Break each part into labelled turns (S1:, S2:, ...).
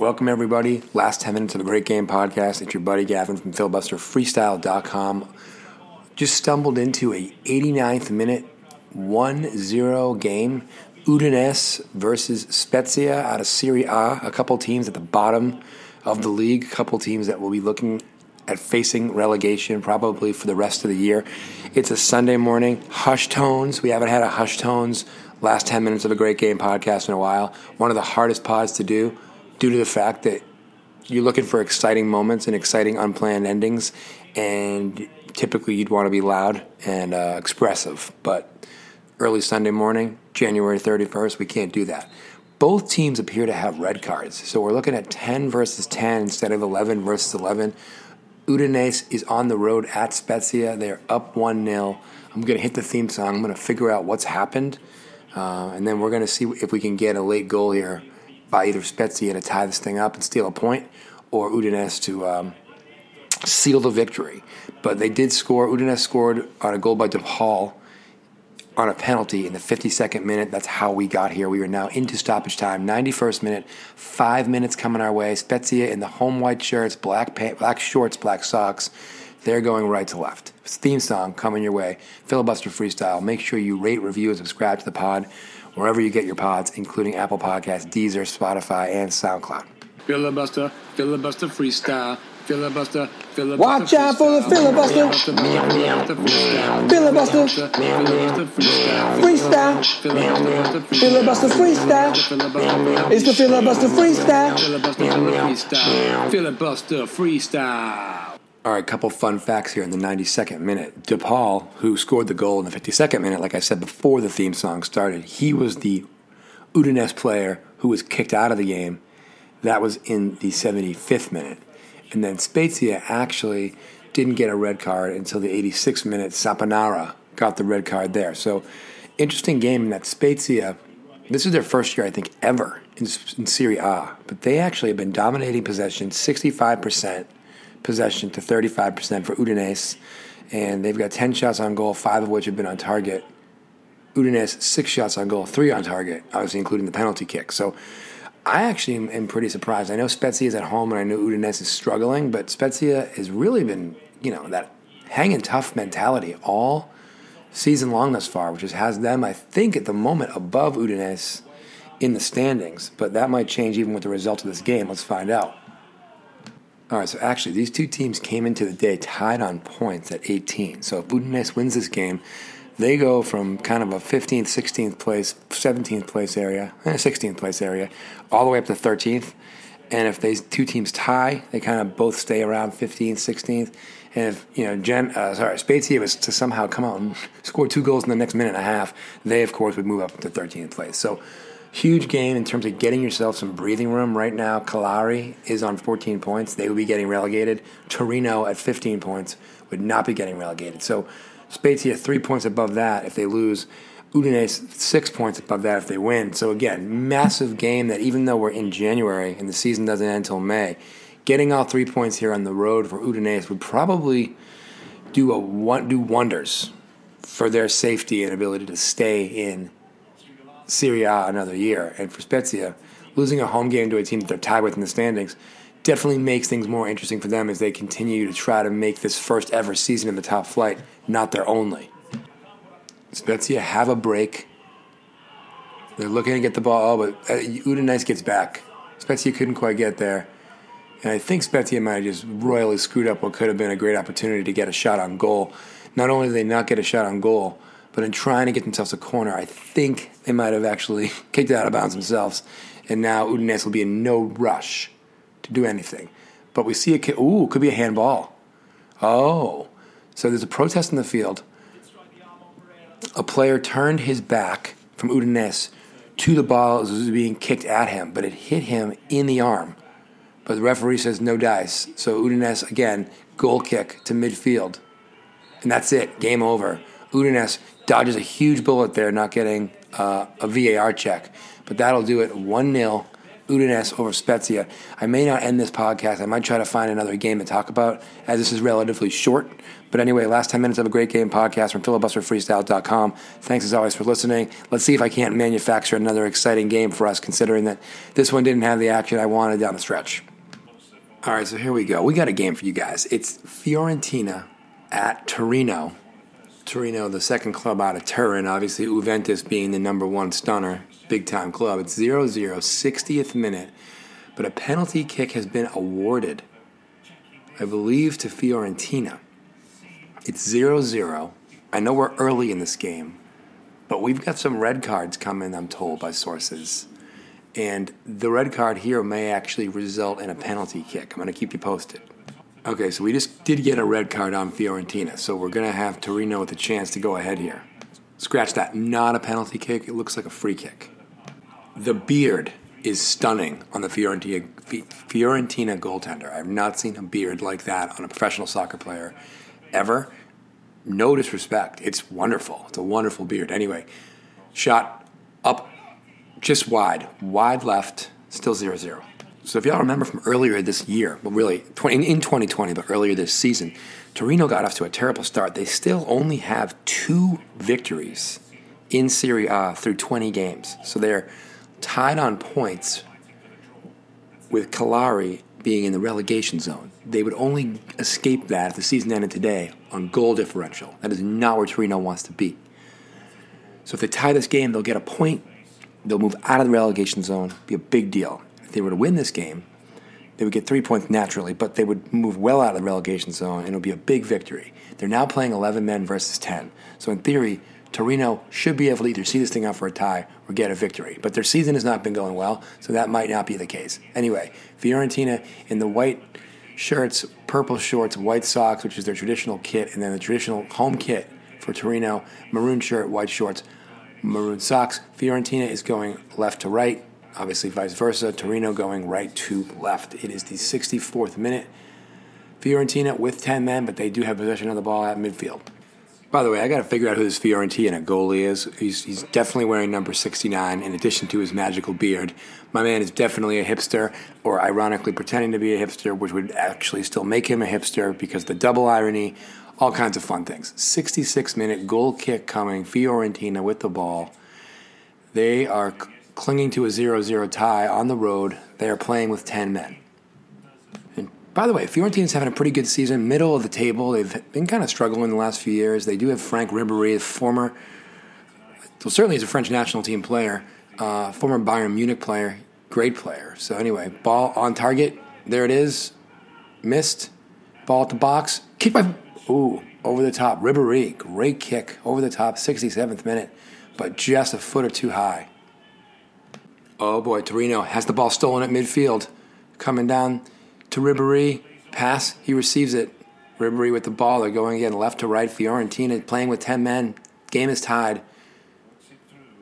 S1: Welcome, everybody. Last 10 minutes of a great game podcast. It's your buddy Gavin from filibusterfreestyle.com. Just stumbled into a 89th minute 1 0 game. Udinese versus Spezia out of Serie A. A couple teams at the bottom of the league, a couple teams that will be looking at facing relegation probably for the rest of the year. It's a Sunday morning. Hush tones. We haven't had a hush tones last 10 minutes of a great game podcast in a while. One of the hardest pods to do due to the fact that you're looking for exciting moments and exciting unplanned endings, and typically you'd want to be loud and uh, expressive. But early Sunday morning, January 31st, we can't do that. Both teams appear to have red cards, so we're looking at 10 versus 10 instead of 11 versus 11. Udinese is on the road at Spezia. They're up 1 0. I'm going to hit the theme song. I'm going to figure out what's happened. Uh, and then we're going to see if we can get a late goal here by either Spezia to tie this thing up and steal a point or Udinese to um, seal the victory. But they did score. Udinese scored on a goal by DePaul on a penalty in the 52nd minute. That's how we got here. We are now into stoppage time. 91st minute, five minutes coming our way. Spezia in the home white shirts, black pant, black shorts, black socks. They're going right to left. Theme song coming your way. Filibuster freestyle. Make sure you rate, review, and subscribe to the pod wherever you get your pods, including Apple Podcasts, Deezer, Spotify, and SoundCloud.
S2: Filibuster, filibuster freestyle. Filibuster, filibuster.
S3: Watch out for the filibuster. Filibuster. Freestyle. Filibuster freestyle. It's the filibuster freestyle.
S2: Filibuster freestyle.
S1: All right, couple fun facts here in the 92nd minute. DePaul, who scored the goal in the 52nd minute, like I said before the theme song started, he was the Udinese player who was kicked out of the game. That was in the 75th minute. And then Spezia actually didn't get a red card until the 86th minute. Saponara got the red card there. So, interesting game in that Spezia, this is their first year, I think, ever in, in Serie A. But they actually have been dominating possession 65% possession to 35% for Udinese. And they've got 10 shots on goal, five of which have been on target. Udinese, six shots on goal, three on target, obviously including the penalty kick. So I actually am, am pretty surprised. I know Spezia is at home and I know Udinese is struggling, but Spezia has really been, you know, that hanging tough mentality all season long thus far, which has them, I think, at the moment above Udinese in the standings. But that might change even with the result of this game. Let's find out. All right, so actually, these two teams came into the day tied on points at 18. So if Udinese wins this game, they go from kind of a 15th, 16th place, 17th place area, eh, 16th place area, all the way up to 13th. And if these two teams tie, they kind of both stay around 15th, 16th. And if you know, Gen, uh, sorry, Spezia was to somehow come out and score two goals in the next minute and a half, they of course would move up to 13th place. So huge game in terms of getting yourself some breathing room. Right now, Cagliari is on 14 points. They would be getting relegated. Torino at 15 points would not be getting relegated. So Spezia three points above that if they lose. Udinese six points above that if they win. So again, massive game that even though we're in January and the season doesn't end until May, getting all three points here on the road for Udinese would probably do a do wonders for their safety and ability to stay in Serie A another year. And for Spezia, losing a home game to a team that they're tied with in the standings definitely makes things more interesting for them as they continue to try to make this first ever season in the top flight not their only. Spezia have a break. They're looking to get the ball, but uh, Udinese gets back. Spezia couldn't quite get there. And I think Spezia might have just royally screwed up what could have been a great opportunity to get a shot on goal. Not only did they not get a shot on goal, but in trying to get themselves a corner, I think they might have actually kicked it out of bounds themselves. And now Udinese will be in no rush to do anything. But we see a kid, ooh, could be a handball. Oh. So there's a protest in the field. A player turned his back from Udinese to the ball as it was being kicked at him, but it hit him in the arm. But the referee says no dice. So Udinese, again, goal kick to midfield. And that's it. Game over. Udinese dodges a huge bullet there, not getting uh, a VAR check. But that'll do it 1 0. Udinese over Spezia. I may not end this podcast. I might try to find another game to talk about, as this is relatively short. But anyway, last 10 minutes of a great game podcast from filibusterfreestyle.com. Thanks as always for listening. Let's see if I can't manufacture another exciting game for us, considering that this one didn't have the action I wanted down the stretch. All right, so here we go. We got a game for you guys. It's Fiorentina at Torino. Torino, the second club out of Turin, obviously Juventus being the number one stunner, big time club. It's 0 0, 60th minute, but a penalty kick has been awarded, I believe, to Fiorentina. It's 0 0. I know we're early in this game, but we've got some red cards coming, I'm told by sources. And the red card here may actually result in a penalty kick. I'm going to keep you posted. Okay, so we just did get a red card on Fiorentina, so we're going to have Torino with a chance to go ahead here. Scratch that. Not a penalty kick. It looks like a free kick. The beard is stunning on the Fiorentina, Fiorentina goaltender. I have not seen a beard like that on a professional soccer player ever. No disrespect. It's wonderful. It's a wonderful beard. Anyway, shot up just wide, wide left, still 0 0. So if y'all remember from earlier this year, well, really 20, in 2020, but earlier this season, Torino got off to a terrible start. They still only have two victories in Serie A through 20 games. So they're tied on points with Cagliari being in the relegation zone. They would only escape that if the season ended today on goal differential. That is not where Torino wants to be. So if they tie this game, they'll get a point. They'll move out of the relegation zone. Be a big deal. If they were to win this game, they would get three points naturally, but they would move well out of the relegation zone, and it would be a big victory. They're now playing 11 men versus 10. So in theory, Torino should be able to either see this thing out for a tie or get a victory. But their season has not been going well, so that might not be the case. Anyway, Fiorentina in the white shirts, purple shorts, white socks, which is their traditional kit, and then the traditional home kit for Torino, maroon shirt, white shorts, maroon socks. Fiorentina is going left to right, obviously vice versa. Torino going right to left. It is the 64th minute. Fiorentina with 10 men, but they do have possession of the ball at midfield. By the way, I got to figure out who this Fiorentina goalie is. He's, he's definitely wearing number 69 in addition to his magical beard. My man is definitely a hipster, or ironically pretending to be a hipster, which would actually still make him a hipster because the double irony, all kinds of fun things. 66 minute goal kick coming, Fiorentina with the ball. They are clinging to a 0 0 tie on the road. They are playing with 10 men. And by the way, Fiorentina's having a pretty good season, middle of the table. They've been kind of struggling the last few years. They do have Franck Ribéry, former, well, certainly he's a French national team player, uh, former Bayern Munich player, great player. So anyway, ball on target. There it is. Missed. Ball at the box. Kick by, ooh, over the top. Ribéry, great kick over the top, 67th minute, but just a foot or two high. Oh boy, Torino has the ball stolen at midfield. Coming down to Ribéry. Pass. He receives it. Ribéry with the ball. They're going again left to right. Fiorentina playing with 10 men. Game is tied.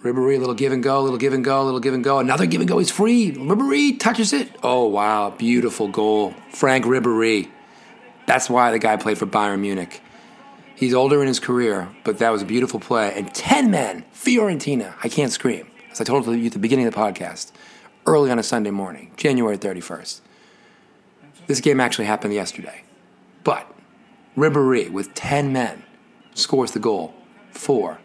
S1: Ribéry, little give and go, little give and go, little give and go. Another give and go. He's free. Ribéry touches it. Oh, wow. Beautiful goal. Franck Ribéry. That's why the guy played for Bayern Munich. He's older in his career, but that was a beautiful play. And 10 men, Fiorentina. I can't scream. As I told you at the beginning of the podcast, early on a Sunday morning, January 31st. This game actually happened yesterday. But Ribéry, with 10 men, scores the goal for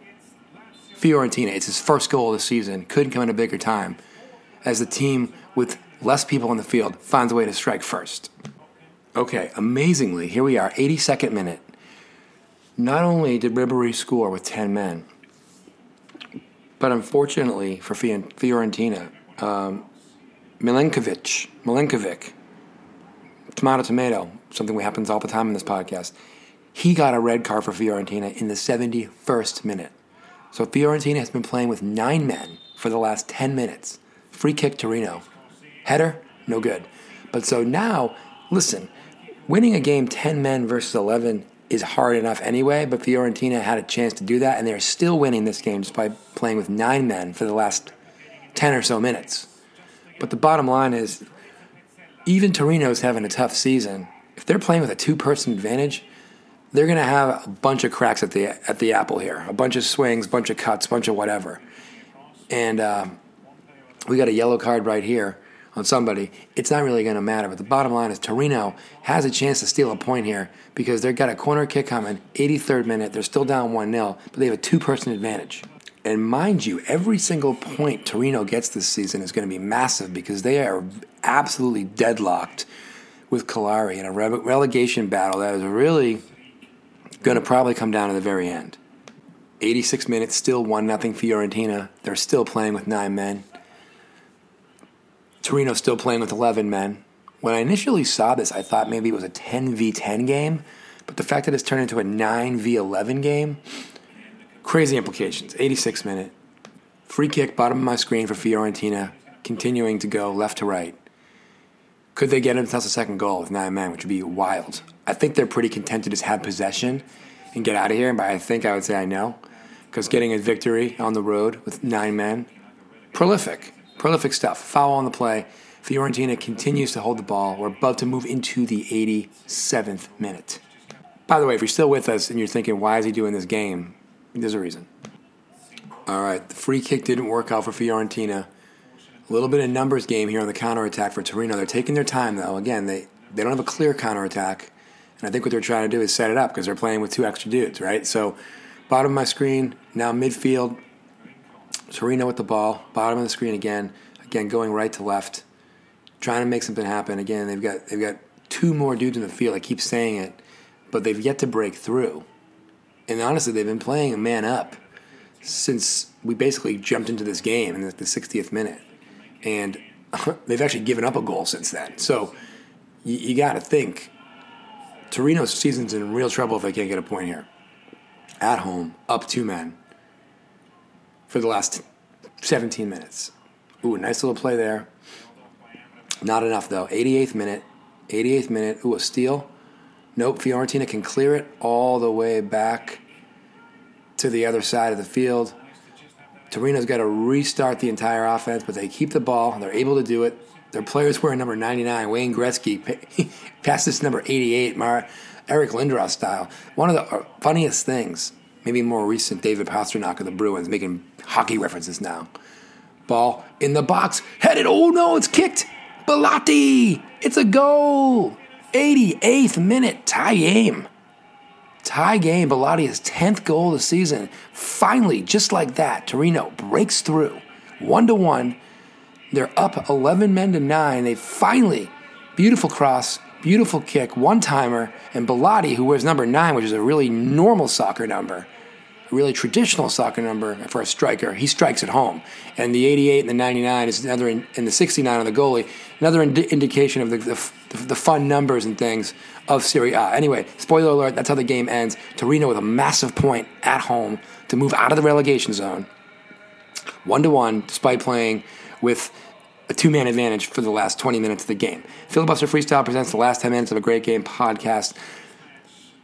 S1: Fiorentina. It's his first goal of the season. Couldn't come in a bigger time as the team with less people on the field finds a way to strike first. Okay, amazingly, here we are, 82nd minute. Not only did Ribéry score with 10 men, but unfortunately for Fiorentina, um, Milenkovic, Milenkovic tomato, tomato, something that happens all the time in this podcast. He got a red card for Fiorentina in the 71st minute. So Fiorentina has been playing with nine men for the last 10 minutes. Free kick to Torino. Header, no good. But so now, listen, winning a game 10 men versus 11 is hard enough anyway, but Fiorentina had a chance to do that, and they're still winning this game just by playing with nine men for the last 10 or so minutes. But the bottom line is even Torino's having a tough season. If they're playing with a two-person advantage, they're going to have a bunch of cracks at the at the apple here, a bunch of swings, bunch of cuts, bunch of whatever. And um, we got a yellow card right here on somebody, it's not really going to matter. But the bottom line is Torino has a chance to steal a point here because they've got a corner kick coming, 83rd minute. They're still down 1 0, but they have a two person advantage. And mind you, every single point Torino gets this season is going to be massive because they are absolutely deadlocked with Cagliari in a relegation battle that is really going to probably come down to the very end. 86 minutes, still 1 0 Fiorentina. They're still playing with nine men. Torino still playing with 11 men. When I initially saw this, I thought maybe it was a 10 v 10 game, but the fact that it's turned into a 9 v 11 game, crazy implications. 86 minute. Free kick, bottom of my screen for Fiorentina, continuing to go left to right. Could they get themselves a second goal with nine men, which would be wild? I think they're pretty content to just have possession and get out of here. But I think I would say I know, because getting a victory on the road with nine men, prolific, prolific stuff. Foul on the play. Fiorentina continues to hold the ball. We're about to move into the 87th minute. By the way, if you're still with us and you're thinking, why is he doing this game? There's a reason. All right, the free kick didn't work out for Fiorentina. A little bit of numbers game here on the counterattack for Torino. They're taking their time, though. Again, they, they don't have a clear counterattack. And I think what they're trying to do is set it up because they're playing with two extra dudes, right? So, bottom of my screen, now midfield. Torino with the ball. Bottom of the screen again. Again, going right to left. Trying to make something happen. Again, they've got they've got two more dudes in the field. I keep saying it, but they've yet to break through. And honestly, they've been playing a man up since we basically jumped into this game in the, the 60th minute. And they've actually given up a goal since then. So you, you got to think Torino's season's in real trouble if they can't get a point here. At home, up two men for the last 17 minutes. Ooh, nice little play there. Not enough though. 88th minute. 88th minute. Ooh, a steal. Nope. Fiorentina can clear it all the way back to the other side of the field. Torino's got to restart the entire offense, but they keep the ball. They're able to do it. Their players wearing number 99, Wayne Gretzky, passed this number 88, Mar- Eric Lindros style. One of the uh, funniest things, maybe more recent, David Pastrnak of the Bruins, making hockey references now. Ball in the box, headed. Oh no, it's kicked. Belotti, it's a goal. 88th minute tie game. Tie game, Belotti's 10th goal of the season. Finally, just like that, Torino breaks through. One to one. They're up 11 men to nine. They finally, beautiful cross, beautiful kick, one timer, and Belotti, who wears number nine, which is a really normal soccer number, a really traditional soccer number for a striker, he strikes at home. And the 88 and the 99 is another, in, and the 69 on the goalie, another ind- indication of the, the, the fun numbers and things of Serie A. Anyway, spoiler alert, that's how the game ends. Torino with a massive point at home to move out of the relegation zone. One to one, despite playing with a two man advantage for the last 20 minutes of the game. Filibuster Freestyle presents the last 10 minutes of a great game podcast.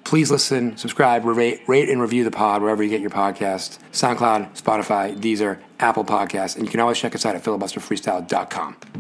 S1: Please listen, subscribe, rate, rate and review the pod wherever you get your podcast SoundCloud, Spotify, Deezer, Apple Podcasts, and you can always check us out at filibusterfreestyle.com.